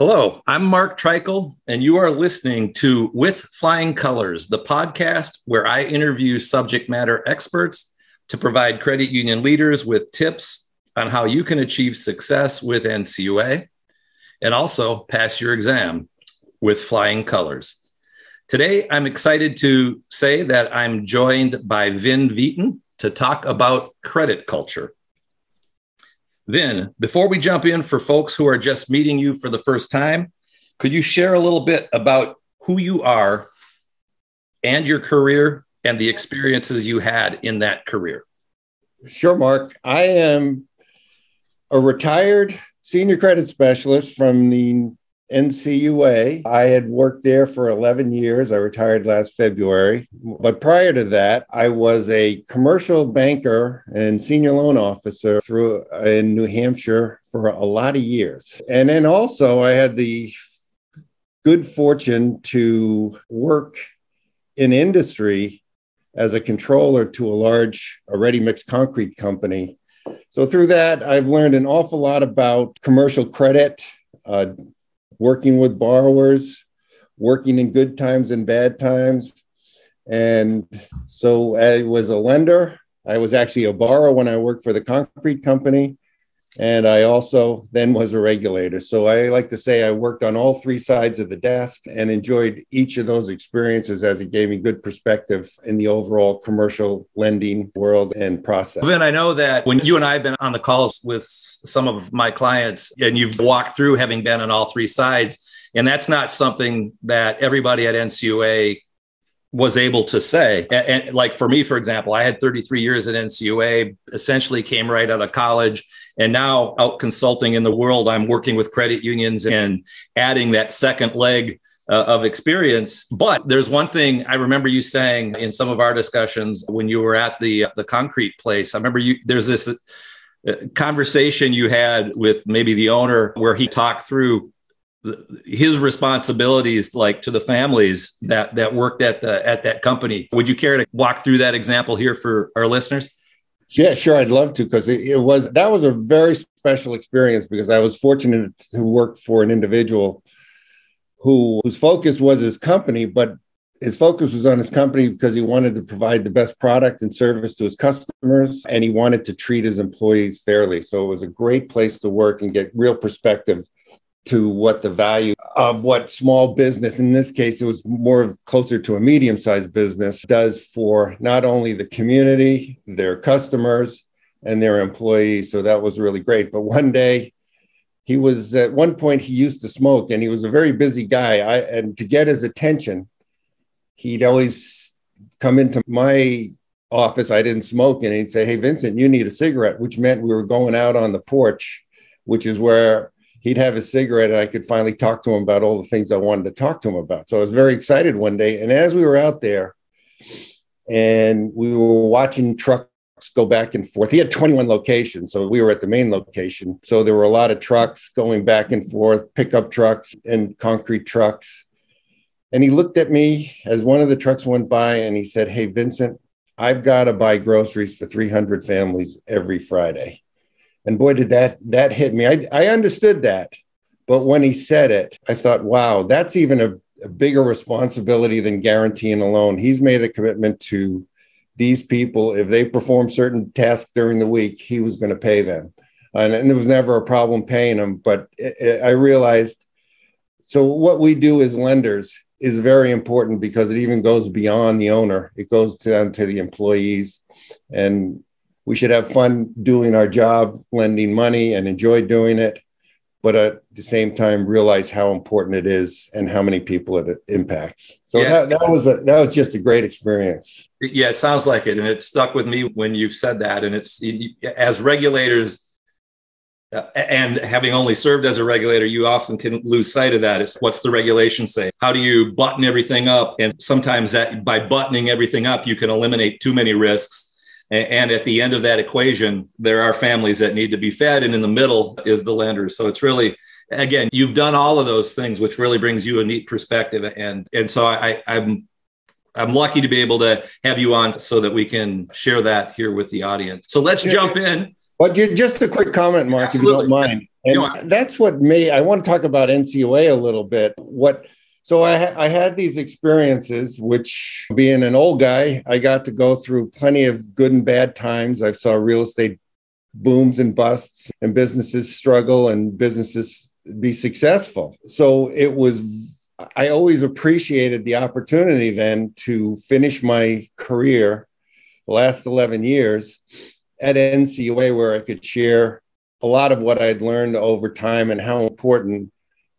Hello, I'm Mark Treichel, and you are listening to With Flying Colors, the podcast where I interview subject matter experts to provide credit union leaders with tips on how you can achieve success with NCUA and also pass your exam with flying colors. Today, I'm excited to say that I'm joined by Vin Vieten to talk about credit culture. Vin, before we jump in for folks who are just meeting you for the first time, could you share a little bit about who you are and your career and the experiences you had in that career? Sure, Mark. I am a retired senior credit specialist from the NCUA. I had worked there for 11 years. I retired last February. But prior to that, I was a commercial banker and senior loan officer through in New Hampshire for a lot of years. And then also I had the good fortune to work in industry as a controller to a large a ready mixed concrete company. So through that, I've learned an awful lot about commercial credit, uh, working with borrowers, working in good times and bad times. And so I was a lender. I was actually a borrower when I worked for the concrete company. And I also then was a regulator. So I like to say I worked on all three sides of the desk and enjoyed each of those experiences as it gave me good perspective in the overall commercial lending world and process. Vin, I know that when you and I have been on the calls with some of my clients and you've walked through having been on all three sides, and that's not something that everybody at NCUA was able to say. And, and, like for me, for example, I had 33 years at NCUA, essentially came right out of college. And now out consulting in the world, I'm working with credit unions and adding that second leg uh, of experience. But there's one thing I remember you saying in some of our discussions when you were at the the concrete place. I remember you there's this uh, conversation you had with maybe the owner where he talked through his responsibilities like to the families that that worked at the at that company would you care to walk through that example here for our listeners yeah sure i'd love to because it, it, was that was a very special experience because i was fortunate to work for an individual who whose focus was his company but his focus was on his company because he wanted to provide the best product and service to his customers and he wanted to treat his employees fairly. So it was a great place to work and get real perspective to what the value of what small business, in this case, it was more closer to a medium sized business, does for not only the community, their customers, and their employees. So that was really great. But one day, he was at one point he used to smoke and he was a very busy guy I, and to get his attention he'd always come into my office i didn't smoke and he'd say hey vincent you need a cigarette which meant we were going out on the porch which is where he'd have a cigarette and I could finally talk to him about all the things I wanted to talk to him about. So I was very excited one day. And as we were out there and we were watching trucks go back and forth, he had 21 locations. So we were at the main location. So there were a lot of trucks going back and forth, pickup trucks and concrete trucks. And he looked at me as one of the trucks went by and he said, Hey, Vincent, I've got to buy groceries for 300 families every Friday. And boy, did that that hit me. I, I understood that. But when he said it, I thought, wow, that's even a, a bigger responsibility than guaranteeing a loan. He's made a commitment to these people. If they perform certain tasks during the week, he was going to pay them. And, and, there was never a problem paying them. But it, it, I realized so what we do as lenders is very important because it even goes beyond the owner, it goes down to the employees. And we should have fun doing our job, lending money, and enjoy doing it. But at the same time, realize how important it is and how many people it impacts. So yeah. that, that was a, that was just a great experience. Yeah, it sounds like it, and it stuck with me when you've said that. And it's as regulators, uh, and having only served as a regulator, you often can lose sight of that. It's what's the regulation say? How do you button everything up? And sometimes that by buttoning everything up, you can eliminate too many risks and at the end of that equation, there are families that need to be fed. And in the middle is the lenders. So it's really, again, you've done all of those things, which really brings you a neat perspective. And, and so I, I'm, I'm lucky to be able to have you on so that we can share that here with the audience. So let's jump in. Well, just a quick comment, Mark, Absolutely. if you don't mind. And that's what made I want to talk about NCUA a little bit. What so I, ha- I had these experiences, which being an old guy, I got to go through plenty of good and bad times. I saw real estate booms and busts and businesses struggle and businesses be successful. So it was, I always appreciated the opportunity then to finish my career, the last 11 years at NCUA, where I could share a lot of what I'd learned over time and how important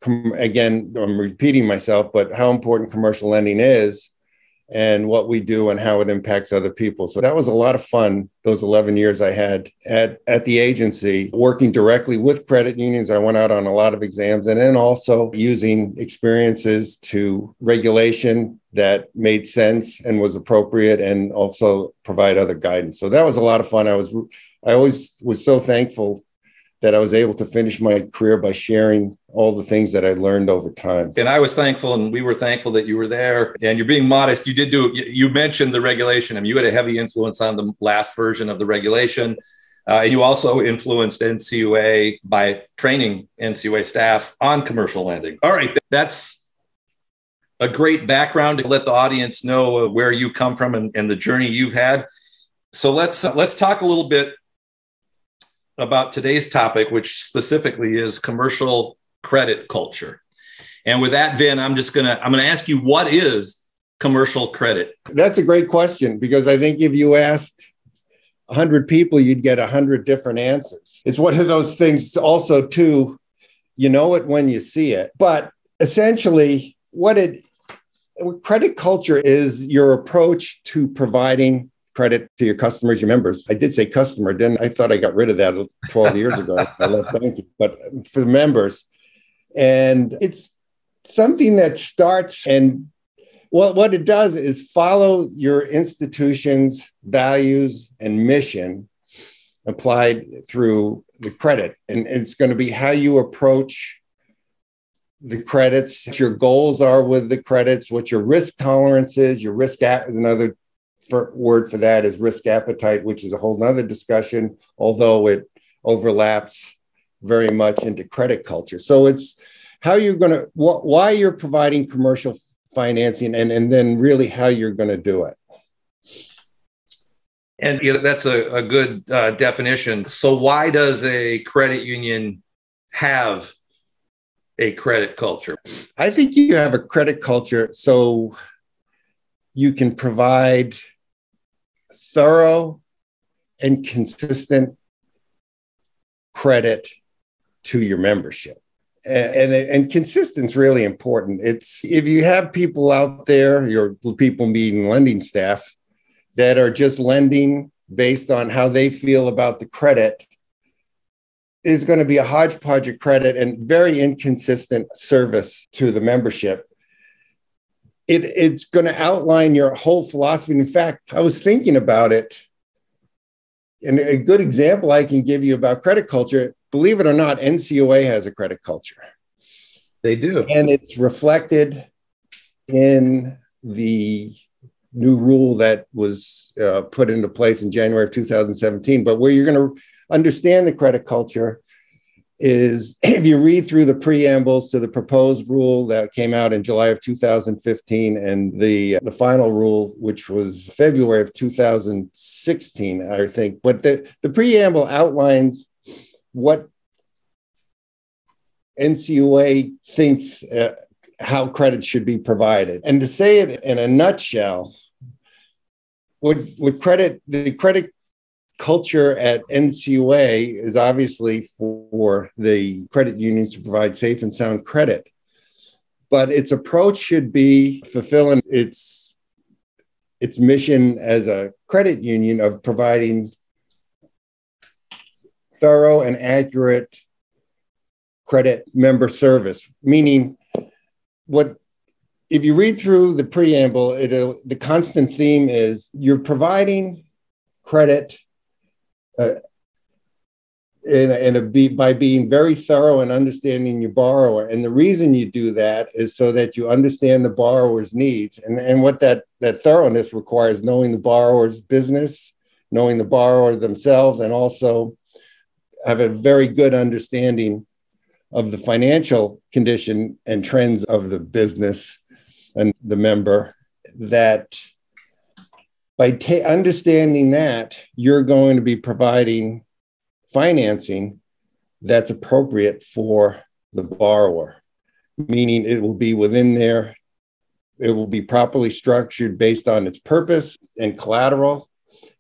again, I'm repeating myself, but how important commercial lending is and what we do and how it impacts other people. So that was a lot of fun those 11 years I had at, at the agency working directly with credit unions. I went out on a lot of exams and then also using experiences to regulation that made sense and was appropriate and also provide other guidance. So that was a lot of fun. I was I always was so thankful that I was able to finish my career by sharing all the things that I learned over time. And I was thankful, and we were thankful that you were there. And you're being modest. You did do. You mentioned the regulation. I mean, you had a heavy influence on the last version of the regulation. Uh, and you also influenced NCUA by training NCUA staff on commercial lending. All right, that's a great background to let the audience know where you come from and, and the journey you've had. So let's uh, let's talk a little bit about today's topic, which specifically is commercial credit culture. And with that, Vin, I'm just gonna I'm gonna ask you what is commercial credit? That's a great question because I think if you asked 100 people, you'd get 100 different answers. It's one of those things also too, you know it when you see it. But essentially, what it credit culture is your approach to providing credit to your customers, your members. I did say customer, then I thought I got rid of that 12 years ago. I love banking, but for the members. And it's something that starts and well, what it does is follow your institution's values and mission applied through the credit. And it's going to be how you approach the credits, what your goals are with the credits, what your risk tolerance is, your risk, another for, word for that is risk appetite, which is a whole nother discussion, although it overlaps very much into credit culture. So it's how you're going to, wh- why you're providing commercial financing, and, and then really how you're going to do it. And you know, that's a, a good uh, definition. So, why does a credit union have a credit culture? I think you have a credit culture so you can provide thorough and consistent credit to your membership. And, and, and is really important. It's if you have people out there, your people meeting lending staff that are just lending based on how they feel about the credit, is going to be a hodgepodge of credit and very inconsistent service to the membership it, it's going to outline your whole philosophy. In fact, I was thinking about it. And a good example I can give you about credit culture, believe it or not, NCUA has a credit culture. They do. And it's reflected in the new rule that was uh, put into place in January of 2017. But where you're going to understand the credit culture is if you read through the preambles to the proposed rule that came out in July of 2015 and the the final rule which was February of 2016 I think but the the preamble outlines what NCUA thinks uh, how credit should be provided. And to say it in a nutshell would would credit the credit culture at NCUA is obviously for the credit unions to provide safe and sound credit, but its approach should be fulfilling its its mission as a credit union of providing thorough and accurate credit member service meaning what if you read through the preamble it the constant theme is you're providing credit uh, and, and a be, by being very thorough and understanding your borrower. And the reason you do that is so that you understand the borrower's needs. And, and what that, that thoroughness requires knowing the borrower's business, knowing the borrower themselves, and also have a very good understanding of the financial condition and trends of the business and the member that by ta- understanding that you're going to be providing financing that's appropriate for the borrower meaning it will be within their it will be properly structured based on its purpose and collateral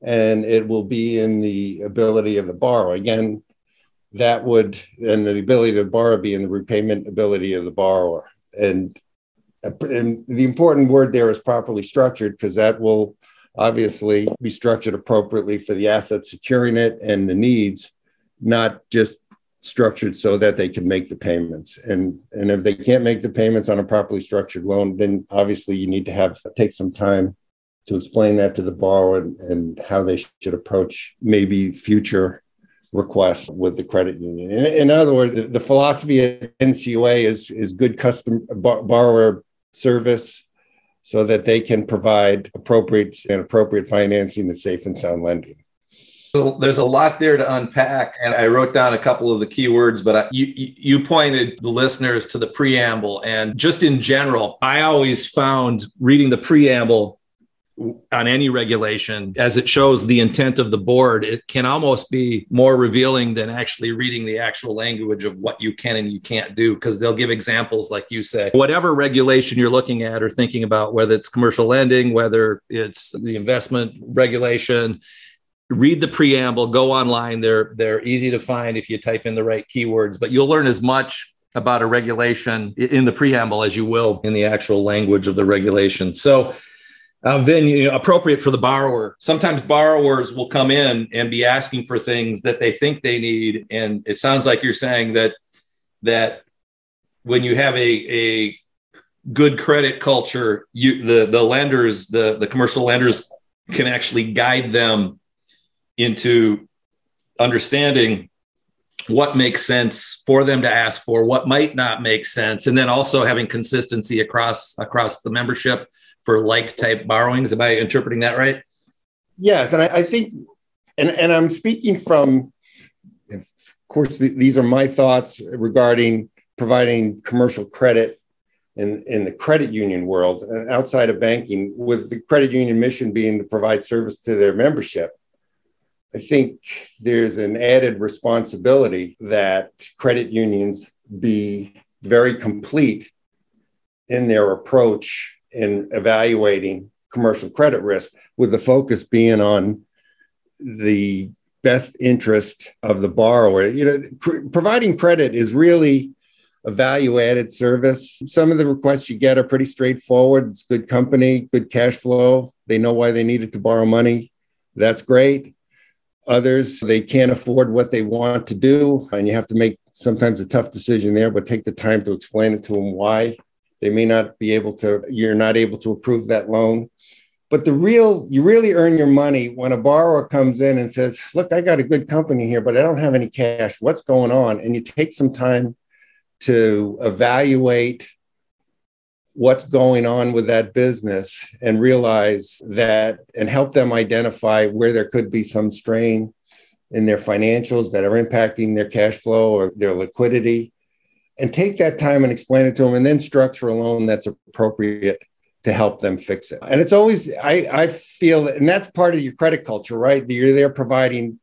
and it will be in the ability of the borrower. Again that would and the ability to borrow be in the repayment ability of the borrower. And and the important word there is properly structured because that will obviously be structured appropriately for the asset securing it and the needs not just structured so that they can make the payments. And and if they can't make the payments on a properly structured loan then obviously you need to have take some time to explain that to the borrower and, and how they should approach maybe future requests with the credit union. In, in other words, the, philosophy at NCUA is, is good custom borrower service so that they can provide appropriate and appropriate financing to safe and sound lending. So there's a lot there to unpack, and I wrote down a couple of the keywords. But I, you you pointed the listeners to the preamble, and just in general, I always found reading the preamble on any regulation as it shows the intent of the board it can almost be more revealing than actually reading the actual language of what you can and you can't do because they'll give examples like you say whatever regulation you're looking at or thinking about whether it's commercial lending whether it's the investment regulation read the preamble go online. They're they're easy to find if you type in the right keywords but you'll learn as much about a regulation in the preamble as you will in the actual language of the regulation. So uh, then you know, appropriate for the borrower. Sometimes borrowers will come in and be asking for things that they think they need, and it sounds like you're saying that that when you have a a good credit culture, you the the lenders, the the commercial lenders can actually guide them into understanding what makes sense for them to ask for, what might not make sense, and then also having consistency across across the membership for like type borrowings. Am I interpreting that right? Yes, and I, I think, and and I'm speaking from, of course, th- these are my thoughts regarding providing commercial credit in, in the credit union world and outside of banking, with the credit union mission being to provide service to their membership. I think there's an added responsibility that credit unions be very complete in their approach in evaluating commercial credit risk, with the focus being on the best interest of the borrower. You know, providing credit is really a value added service. Some of the requests you get are pretty straightforward. It's good company, good cash flow. They know why they needed to borrow money. That's great. Others, they can't afford what they want to do, and you have to make sometimes a tough decision there, but take the time to explain it to them why they may not be able to, you're not able to approve that loan. But the real, you really earn your money when a borrower comes in and says, Look, I got a good company here, but I don't have any cash. What's going on? And you take some time to evaluate what's going on with that business and realize that and help them identify where there could be some strain in their financials that are impacting their cash flow or their liquidity and take that time and explain it to them and then structure a loan that's appropriate to help them fix it. And it's always, I, I feel, and that's part of your credit culture, right? You're there providing,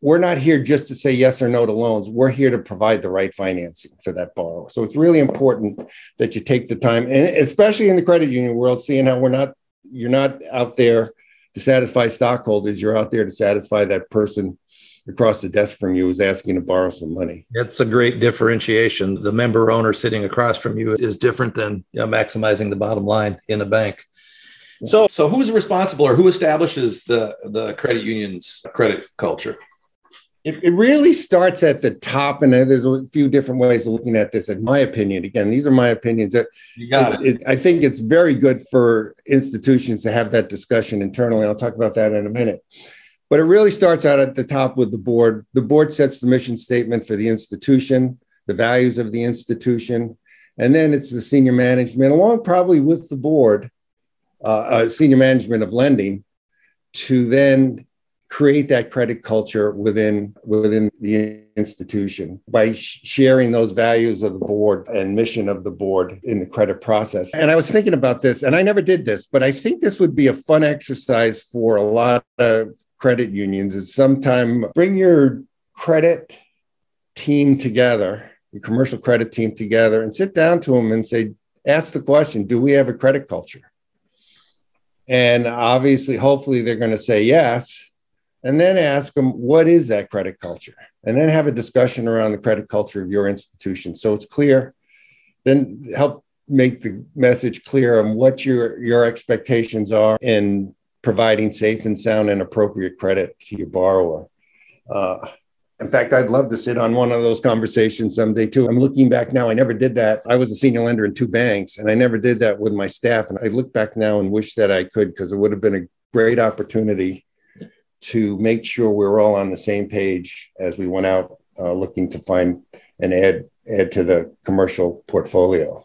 we're not here just to say yes or no to loans. We're here to provide the right financing for that borrower. So it's really important that you take the time, and especially in the credit union world, seeing how we're not, you're not out there to satisfy stockholders, you're out there to satisfy that person across the desk from you is asking to borrow some money. That's a great differentiation. The member owner sitting across from you is different than you know, maximizing the bottom line in a bank. So, so who's responsible or who establishes the, the credit union's credit culture? It, it really starts at the top, and there's a few different ways of looking at this. In my opinion, again, these are my opinions. You got it. it. I think it's very good for institutions to have that discussion internally. I'll talk about that in a minute. But it really starts out at the top with the board. The board sets the mission statement for the institution, the values of the institution, and then it's the senior management, along probably with the board, uh, uh, senior management of lending, to then create that credit culture within within the institution by sh- sharing those values of the board and mission of the board in the credit process. And I was thinking about this, and I never did this, but I think this would be a fun exercise for a lot of credit unions. Is sometime bring your credit team together, your commercial credit team together, and sit down to them and say, ask the question, do we have a credit culture? And obviously, hopefully, they're going to say yes and then ask them what is that credit culture and then have a discussion around the credit culture of your institution so it's clear then help make the message clear on what your your expectations are in providing safe and sound and appropriate credit to your borrower uh, in fact, I'd love to sit on one of those conversations someday too. I'm looking back now. I never did that. I was a senior lender in two banks, and I never did that with my staff. And I look back now and wish that I could because it would have been a great opportunity to make sure we're all on the same page as we went out uh, looking to find and add add to the commercial portfolio.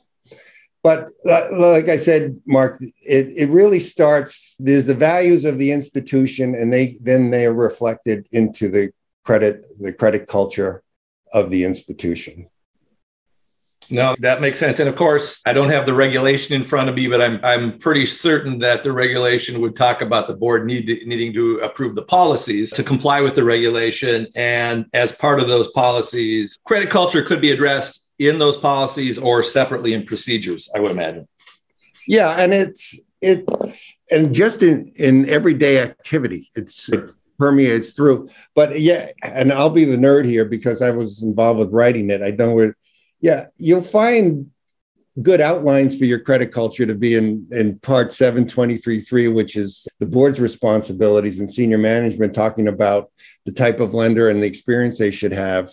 But uh, like I said, Mark, it, it really starts. There's the values of the institution, and they then they are reflected into the credit the credit culture of the institution. No, that makes sense. And of course, I don't have the regulation in front of me, but I'm I'm pretty certain that the regulation would talk about the board need to, needing to approve the policies to comply with the regulation. And as part of those policies, credit culture could be addressed in those policies or separately in procedures, I would imagine. Yeah, and it's it and just in in everyday activity, it's it permeates through. But yeah, and I'll be the nerd here because I was involved with writing it. I know where yeah, you'll find good outlines for your credit culture to be in, in part 723.3, which is the board's responsibilities and senior management talking about the type of lender and the experience they should have.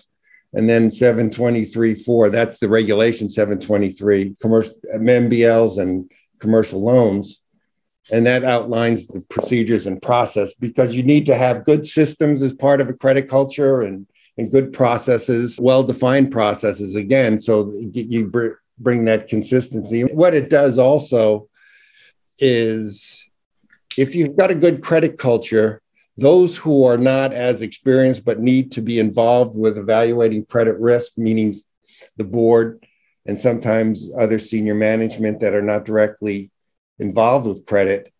And then 723.4, that's the regulation 723, commercial MBLs and commercial loans. And that outlines the procedures and process because you need to have good systems as part of a credit culture and and good processes, well defined processes again. So you br- bring that consistency. What it does also is if you've got a good credit culture, those who are not as experienced but need to be involved with evaluating credit risk, meaning the board and sometimes other senior management that are not directly involved with credit,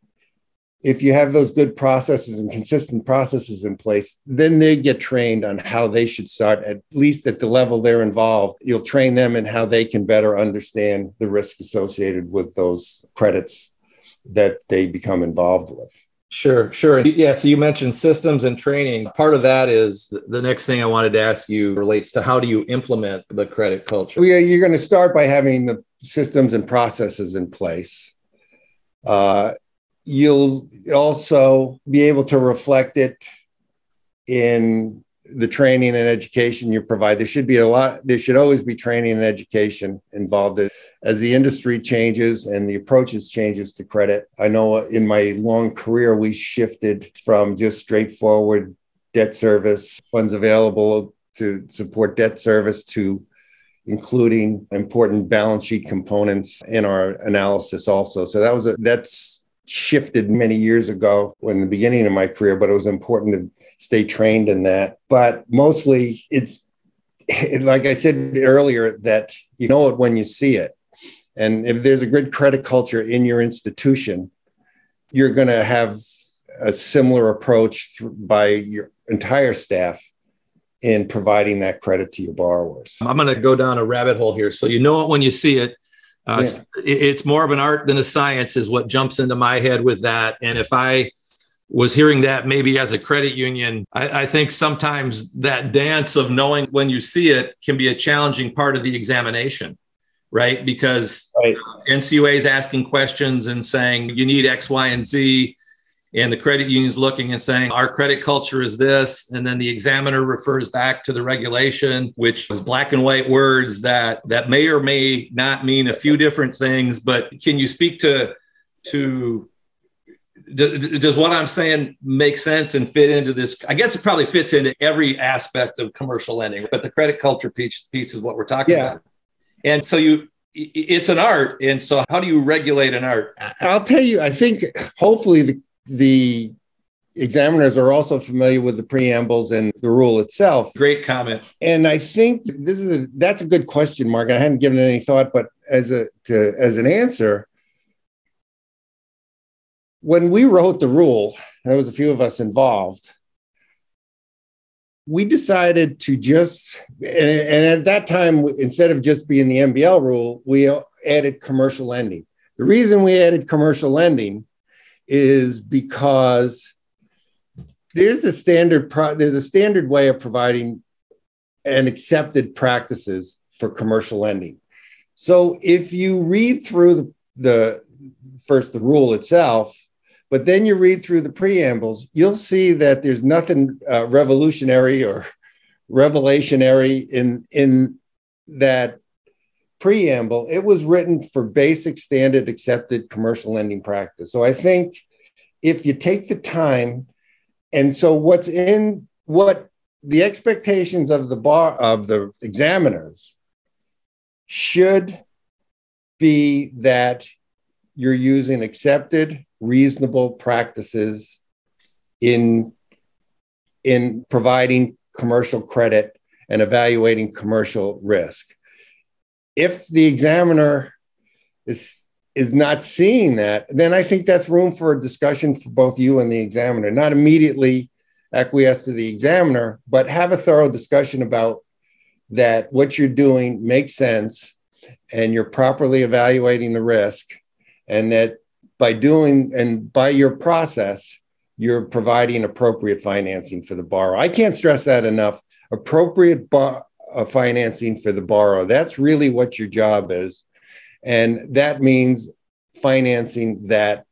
if you have those good processes and consistent processes in place, then they get trained on how they should start, at least at the level they're involved. You'll train them in how they can better understand the risk associated with those credits that they become involved with. Sure, sure. Yeah, so you mentioned systems and training. Part of that is the next thing I wanted to ask you relates to how do you implement the credit culture? Well, yeah, you're going to start by having the systems and processes in place. Uh, you'll also be able to reflect it in the training and education you provide. There should be a lot, there should always be training and education involved as the industry changes and the approaches changes to credit. I know in my long career, we shifted from just straightforward debt service, funds available to support debt service to including important balance sheet components in our analysis also. So that was a, that's shifted many years ago in the beginning of my career, but it was important to stay trained in that. But mostly it's like I said earlier, that you know it when you see it. And if there's a good credit culture in your institution, you're going to have a similar approach by your entire staff in providing that credit to your borrowers. I'm going to go down a rabbit hole here. So you know it when you see it. Uh, yeah. It's more of an art than a science, is what jumps into my head with that. And if I was hearing that maybe as a credit union, I, I, think sometimes that dance of knowing when you see it can be a challenging part of the examination, right? Because right. NCUA is asking questions and saying you need X, Y, and Z and the credit union's looking and saying our credit culture is this and then the examiner refers back to the regulation which was black and white words that that may or may not mean a few different things but can you speak to to does what i'm saying make sense and fit into this? I guess it probably fits into every aspect of commercial lending but the credit culture piece, piece is what we're talking yeah. about. And so you it's an art and so how do you regulate an art? I'll tell you i think hopefully the the examiners are also familiar with the preambles and the rule itself. Great comment. And I think this is a, that's a good question, Mark. I hadn't given it any thought, but as a to, as an answer, when we wrote the rule, there was a few of us involved. We decided to just, and, and at that time, instead of just being the MBL rule, we added commercial lending. The reason we added commercial lending is because there's a standard pro- there's a standard way of providing and accepted practices for commercial lending. So if you read through the, the first the rule itself, but then you read through the preambles, you'll see that there's nothing uh, revolutionary or revelationary in in that preamble. It was written for basic standard accepted commercial lending practice. So I think if you take the time and so what's in what the expectations of the bar of the examiners should be that you're using accepted reasonable practices in in providing commercial credit and evaluating commercial risk if the examiner is is not seeing that, then I think that's room for a discussion for both you and the examiner. Not immediately acquiesce to the examiner, but have a thorough discussion about that what you're doing makes sense and you're properly evaluating the risk, and that by doing and by your process, you're providing appropriate financing for the borrower. I can't stress that enough. Appropriate financing for the borrower. That's really what your job is. And that means financing that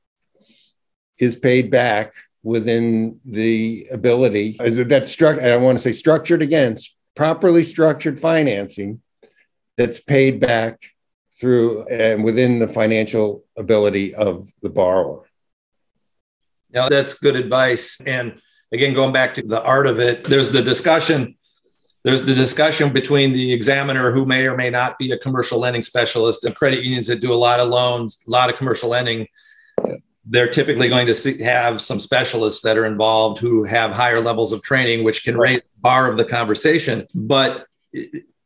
is paid back within the ability. That's struck i want to say structured again properly structured financing that's paid back through and within the financial ability of the borrower. Now that's good advice. And again going back to the art of it there's the discussion there's the discussion between the examiner who may or may not be a commercial lending specialist and credit unions that do a lot of loans, a lot of commercial lending. They're typically going to see, have some specialists that are involved who have higher levels of training, which can raise the bar of the conversation. But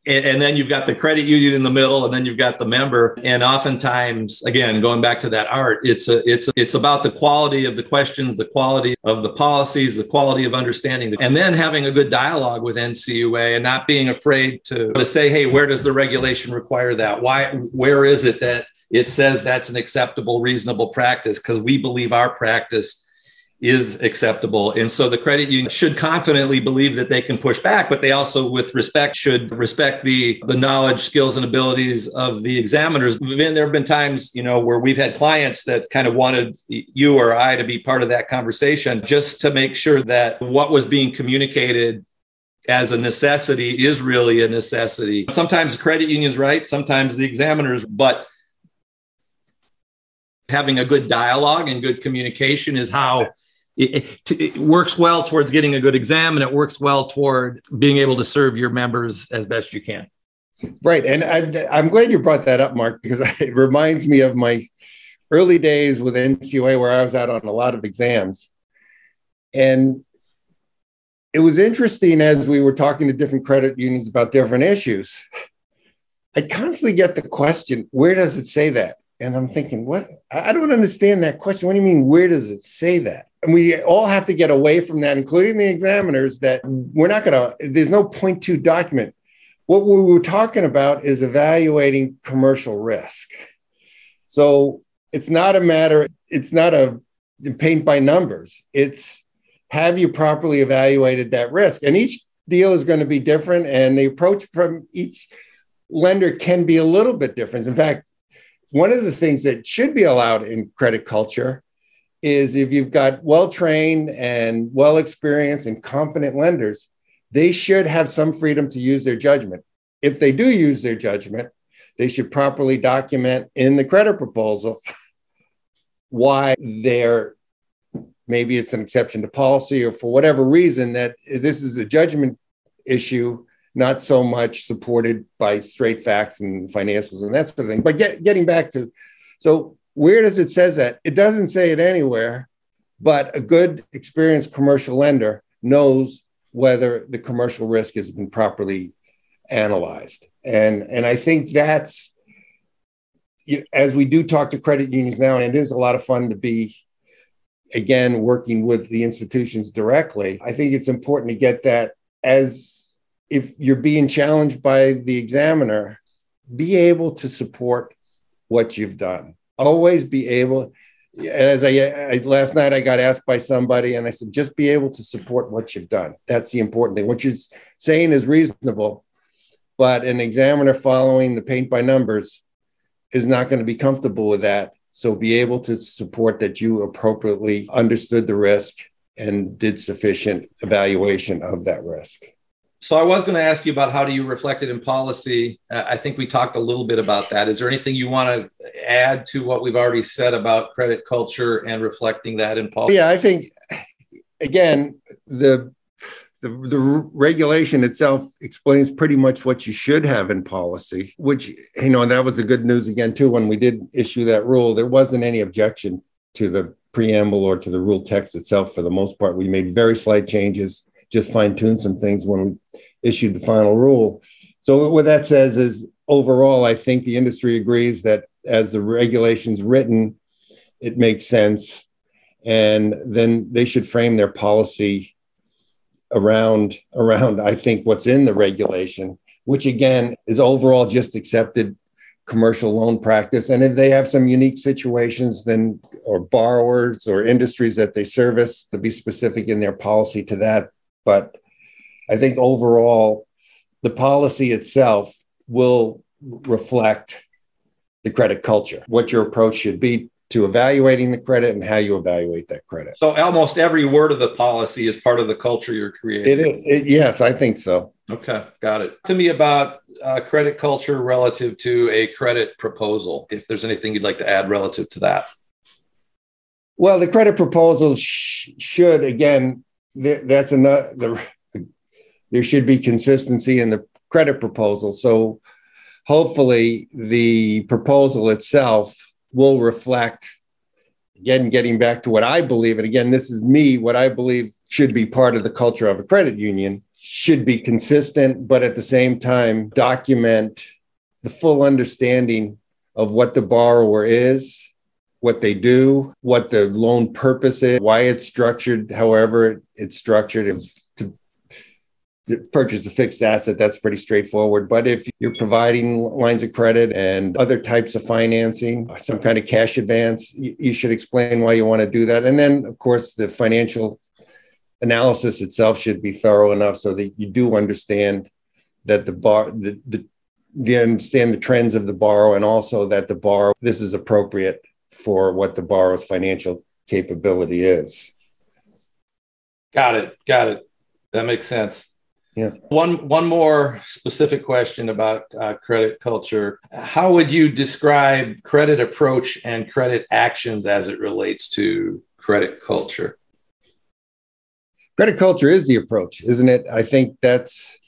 and, then you've got the credit union in the middle and then you've got the member. And oftentimes again going back to that art it's a it's it's about the quality of the questions the quality of the policies the quality of understanding and then having a good dialogue with ncua and not being afraid to, to say hey where does the regulation require that? Why where is it that it says that's an acceptable reasonable practice? Because we believe our practice is acceptable. And so the credit union should confidently believe that they can push back, but they also, with respect, should respect the, the knowledge, skills, and abilities of the examiners. Then there have been times, you know, where we've had clients that kind of wanted you or I to be part of that conversation just to make sure that what was being communicated as a necessity is really a necessity. Sometimes the credit unions right, sometimes the examiners, but having a good dialogue and good communication is how it, it, works well towards getting a good exam and it works well toward being able to serve your members as best you can. Right. And I, am glad you brought that up, Mark, because it reminds me of my early days with NCUA where I was out on a lot of exams. And it was interesting as we were talking to different credit unions about different issues. I constantly get the question, where does it say that? And I'm thinking, what? I don't understand that question. What do you mean, where does it say that? And we all have to get away from that, including the examiners, that we're not going to, there's no point to document. What we were talking about is evaluating commercial risk. So it's not a matter, it's not a paint by numbers. It's have you properly evaluated that risk? And each deal is going to be different, and the approach from each lender can be a little bit different. In fact, one of the things that should be allowed in credit culture is if you've got well trained and well experienced and competent lenders, they should have some freedom to use their judgment. If they do use their judgment, they should properly document in the credit proposal why they're maybe it's an exception to policy or for whatever reason that this is a judgment issue not so much supported by straight facts and financials and that sort of thing. But get, getting back to, so where does it says that? It doesn't say it anywhere, But a good, experienced commercial lender knows whether the commercial risk has been properly analyzed. And, and I think that's, as we do talk to credit unions now, and it is a lot of fun to be, again, working with the institutions directly, I think it's important to get that as if you're being challenged by the examiner, be able to support what you've done. Always be able, as I, I, last night I got asked by somebody and I said, just be able to support what you've done. That's the important thing. What you're saying is reasonable, but an examiner following the paint by numbers is not going to be comfortable with that. So be able to support that you appropriately understood the risk and did sufficient evaluation of that risk. So I was going to ask you about how do you reflect it in policy. Uh, I think we talked a little bit about that. Is there anything you want to add to what we've already said about credit culture and reflecting that in policy? Yeah, I think again the the, the regulation itself explains pretty much what you should have in policy, which you know, that was the good news again too. When we did issue that rule, there wasn't any objection to the preamble or to the rule text itself. For the most part, we made very slight changes just fine tune some things when we issued the final rule. So what that says is overall, I think the industry agrees that as the regulations written, it makes sense. And then they should frame their policy around around I think what's in the regulation, which again is overall just accepted commercial loan practice. And if they have some unique situations, then or borrowers or industries that they service, to be specific in their policy to that. But I think overall, the policy itself will reflect the credit culture, what your approach should be to evaluating the credit and how you evaluate that credit. So almost every word of the policy is part of the culture you're creating. It, it, yes, I think so. Okay, got it. To me about uh, credit culture relative to a credit proposal, if there's anything you'd like to add relative to that. Well, the credit proposal sh- should again that's another the, there should be consistency in the credit proposal. So hopefully the proposal itself will reflect again getting back to what i believe and again this is me what i believe should be part of the culture of a credit union should be consistent but at the same time document the full understanding of what the borrower is what they do, what the loan purpose is, why it's structured, however it's structured. It's to, to purchase a fixed asset, that's pretty straightforward. But if you're providing lines of credit and other types of financing, some kind of cash advance, you, you should explain why you want to do that. And then, of course, the financial analysis itself should be thorough enough so that you do understand that the bar the, the you understand the trends of the borrower and also that the borrower this is appropriate for what the borrower's financial capability is. Got it. Got it. That makes sense. Yeah. One one more specific question about uh, credit culture. How would you describe credit approach and credit actions as it relates to credit culture? Credit culture is the approach, isn't it? I think that's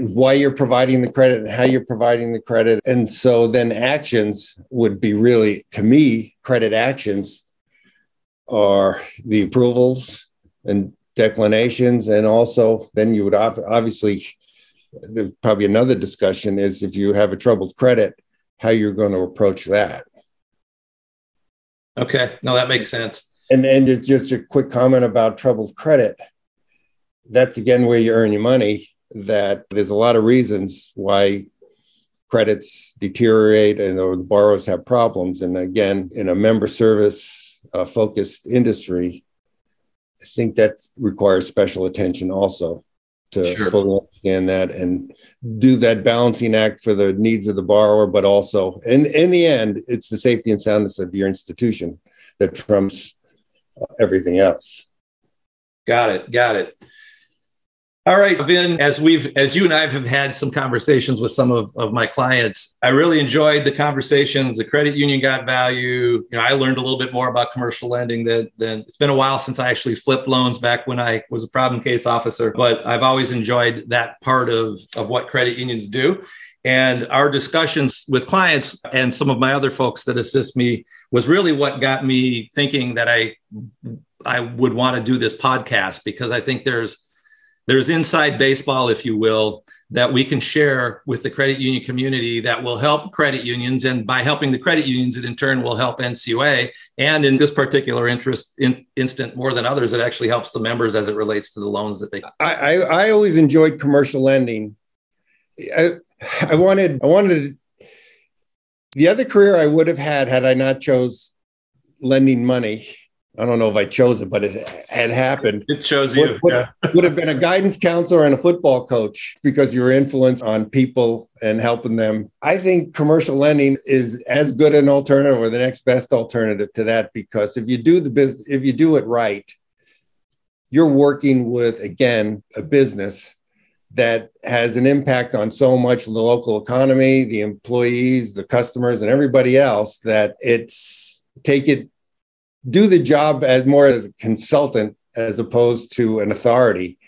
why you're providing the credit and how you're providing the credit. And so then actions would be really, to me, credit actions are the approvals and declinations. And also, then you would obviously, there's probably another discussion is if you have a troubled credit, how you're going to approach that. Okay. No, that makes sense. And, and just a quick comment about troubled credit. That's again where you earn your money that there's a lot of reasons why credits deteriorate and or the borrowers have problems. And again, in a member service uh, focused industry, I think that requires special attention also to sure. fully understand that and do that balancing act for the needs of the borrower, but also, in, in the end, it's the safety and soundness of your institution that trumps everything else. Got it. Got it. All right, Vin, as we've as you and I have had some conversations with some of, of my clients, I really enjoyed the conversations. The credit union got value. You know, I learned a little bit more about commercial lending than than it's been a while since I actually flipped loans back when I was a problem case officer, but I've always enjoyed that part of, of what credit unions do. And our discussions with clients and some of my other folks that assist me was really what got me thinking that I I would want to do this podcast because I think there's there's inside baseball, if you will, that we can share with the credit union community that will help credit unions. And by helping the credit unions, it in turn will help NCUA. And in this particular interest in, instant, more than others, it actually helps the members as it relates to the loans that they. I, I, I always enjoyed commercial lending. I, I wanted, I wanted the other career I would have had had I not chose lending money I don't know if I chose it, but it had happened. It chose you. Would, yeah. would have been a guidance counselor and a football coach because your influence on people and helping them. I think commercial lending is as good an alternative or the next best alternative to that because if you do the business, if you do it right, you're working with again a business that has an impact on so much of the local economy, the employees, the customers, and everybody else that it's take it do the job as more as a consultant as opposed to an authority.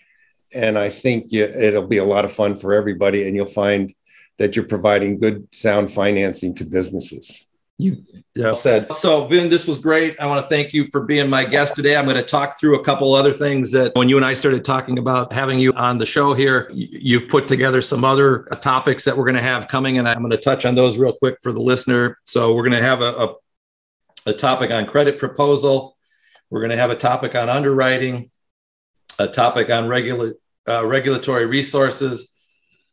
And I think you, it'll be a lot of fun for everybody, and you'll find that you're providing good, sound financing to businesses. You yeah, said so, Vin. This was great. I want to thank you for being my guest today. I'm going to talk through a couple other things that when you and I started talking about having you on the show here, you've put together some other uh, topics that we're going to have coming, and I'm going to touch on those real quick for the listener. So we're going to have a, a a topic on credit proposal. We're going to have a topic on underwriting, a topic on regula- uh, regulatory resources,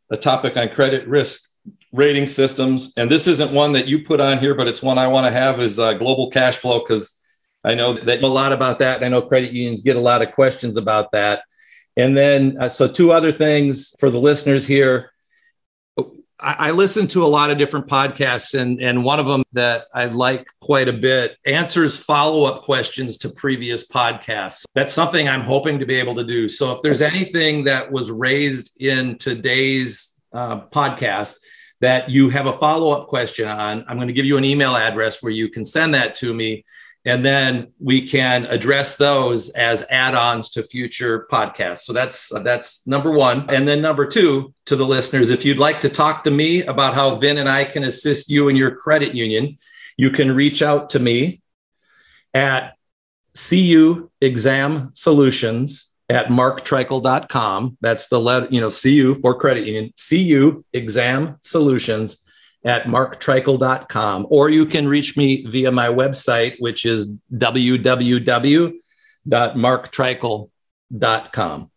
a topic on credit risk rating systems. And this isn't one that you put on here, but it's one I want to have is uh, global cash flow because I know that a lot about that. And I know credit unions get a lot of questions about that. And then, uh, so two other things for the listeners here. I, listen to a lot of different podcasts, and, and one of them that I like quite a bit answers follow up questions to previous podcasts. That's something I'm hoping to be able to do. So if there's anything that was raised in today's uh, podcast, that you have a follow up question on, I'm going to give you an email address where you can send that to me and then we can address those as add-ons to future podcasts. So that's that's number one. And then number two to the listeners if you'd like to talk to me about how vin and i can assist you in your credit union you can reach out to me at cu exam solutions at marktreichel.com that's the letter you know cu for credit union cu exam solutions at marktreichel.com, or you can reach me via my website, which is www.marktreichel.com.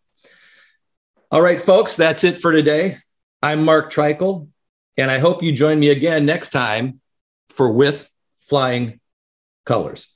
All right, folks, that's it for today. I'm Mark Treichel, and I hope you join me again next time for With Flying Colors.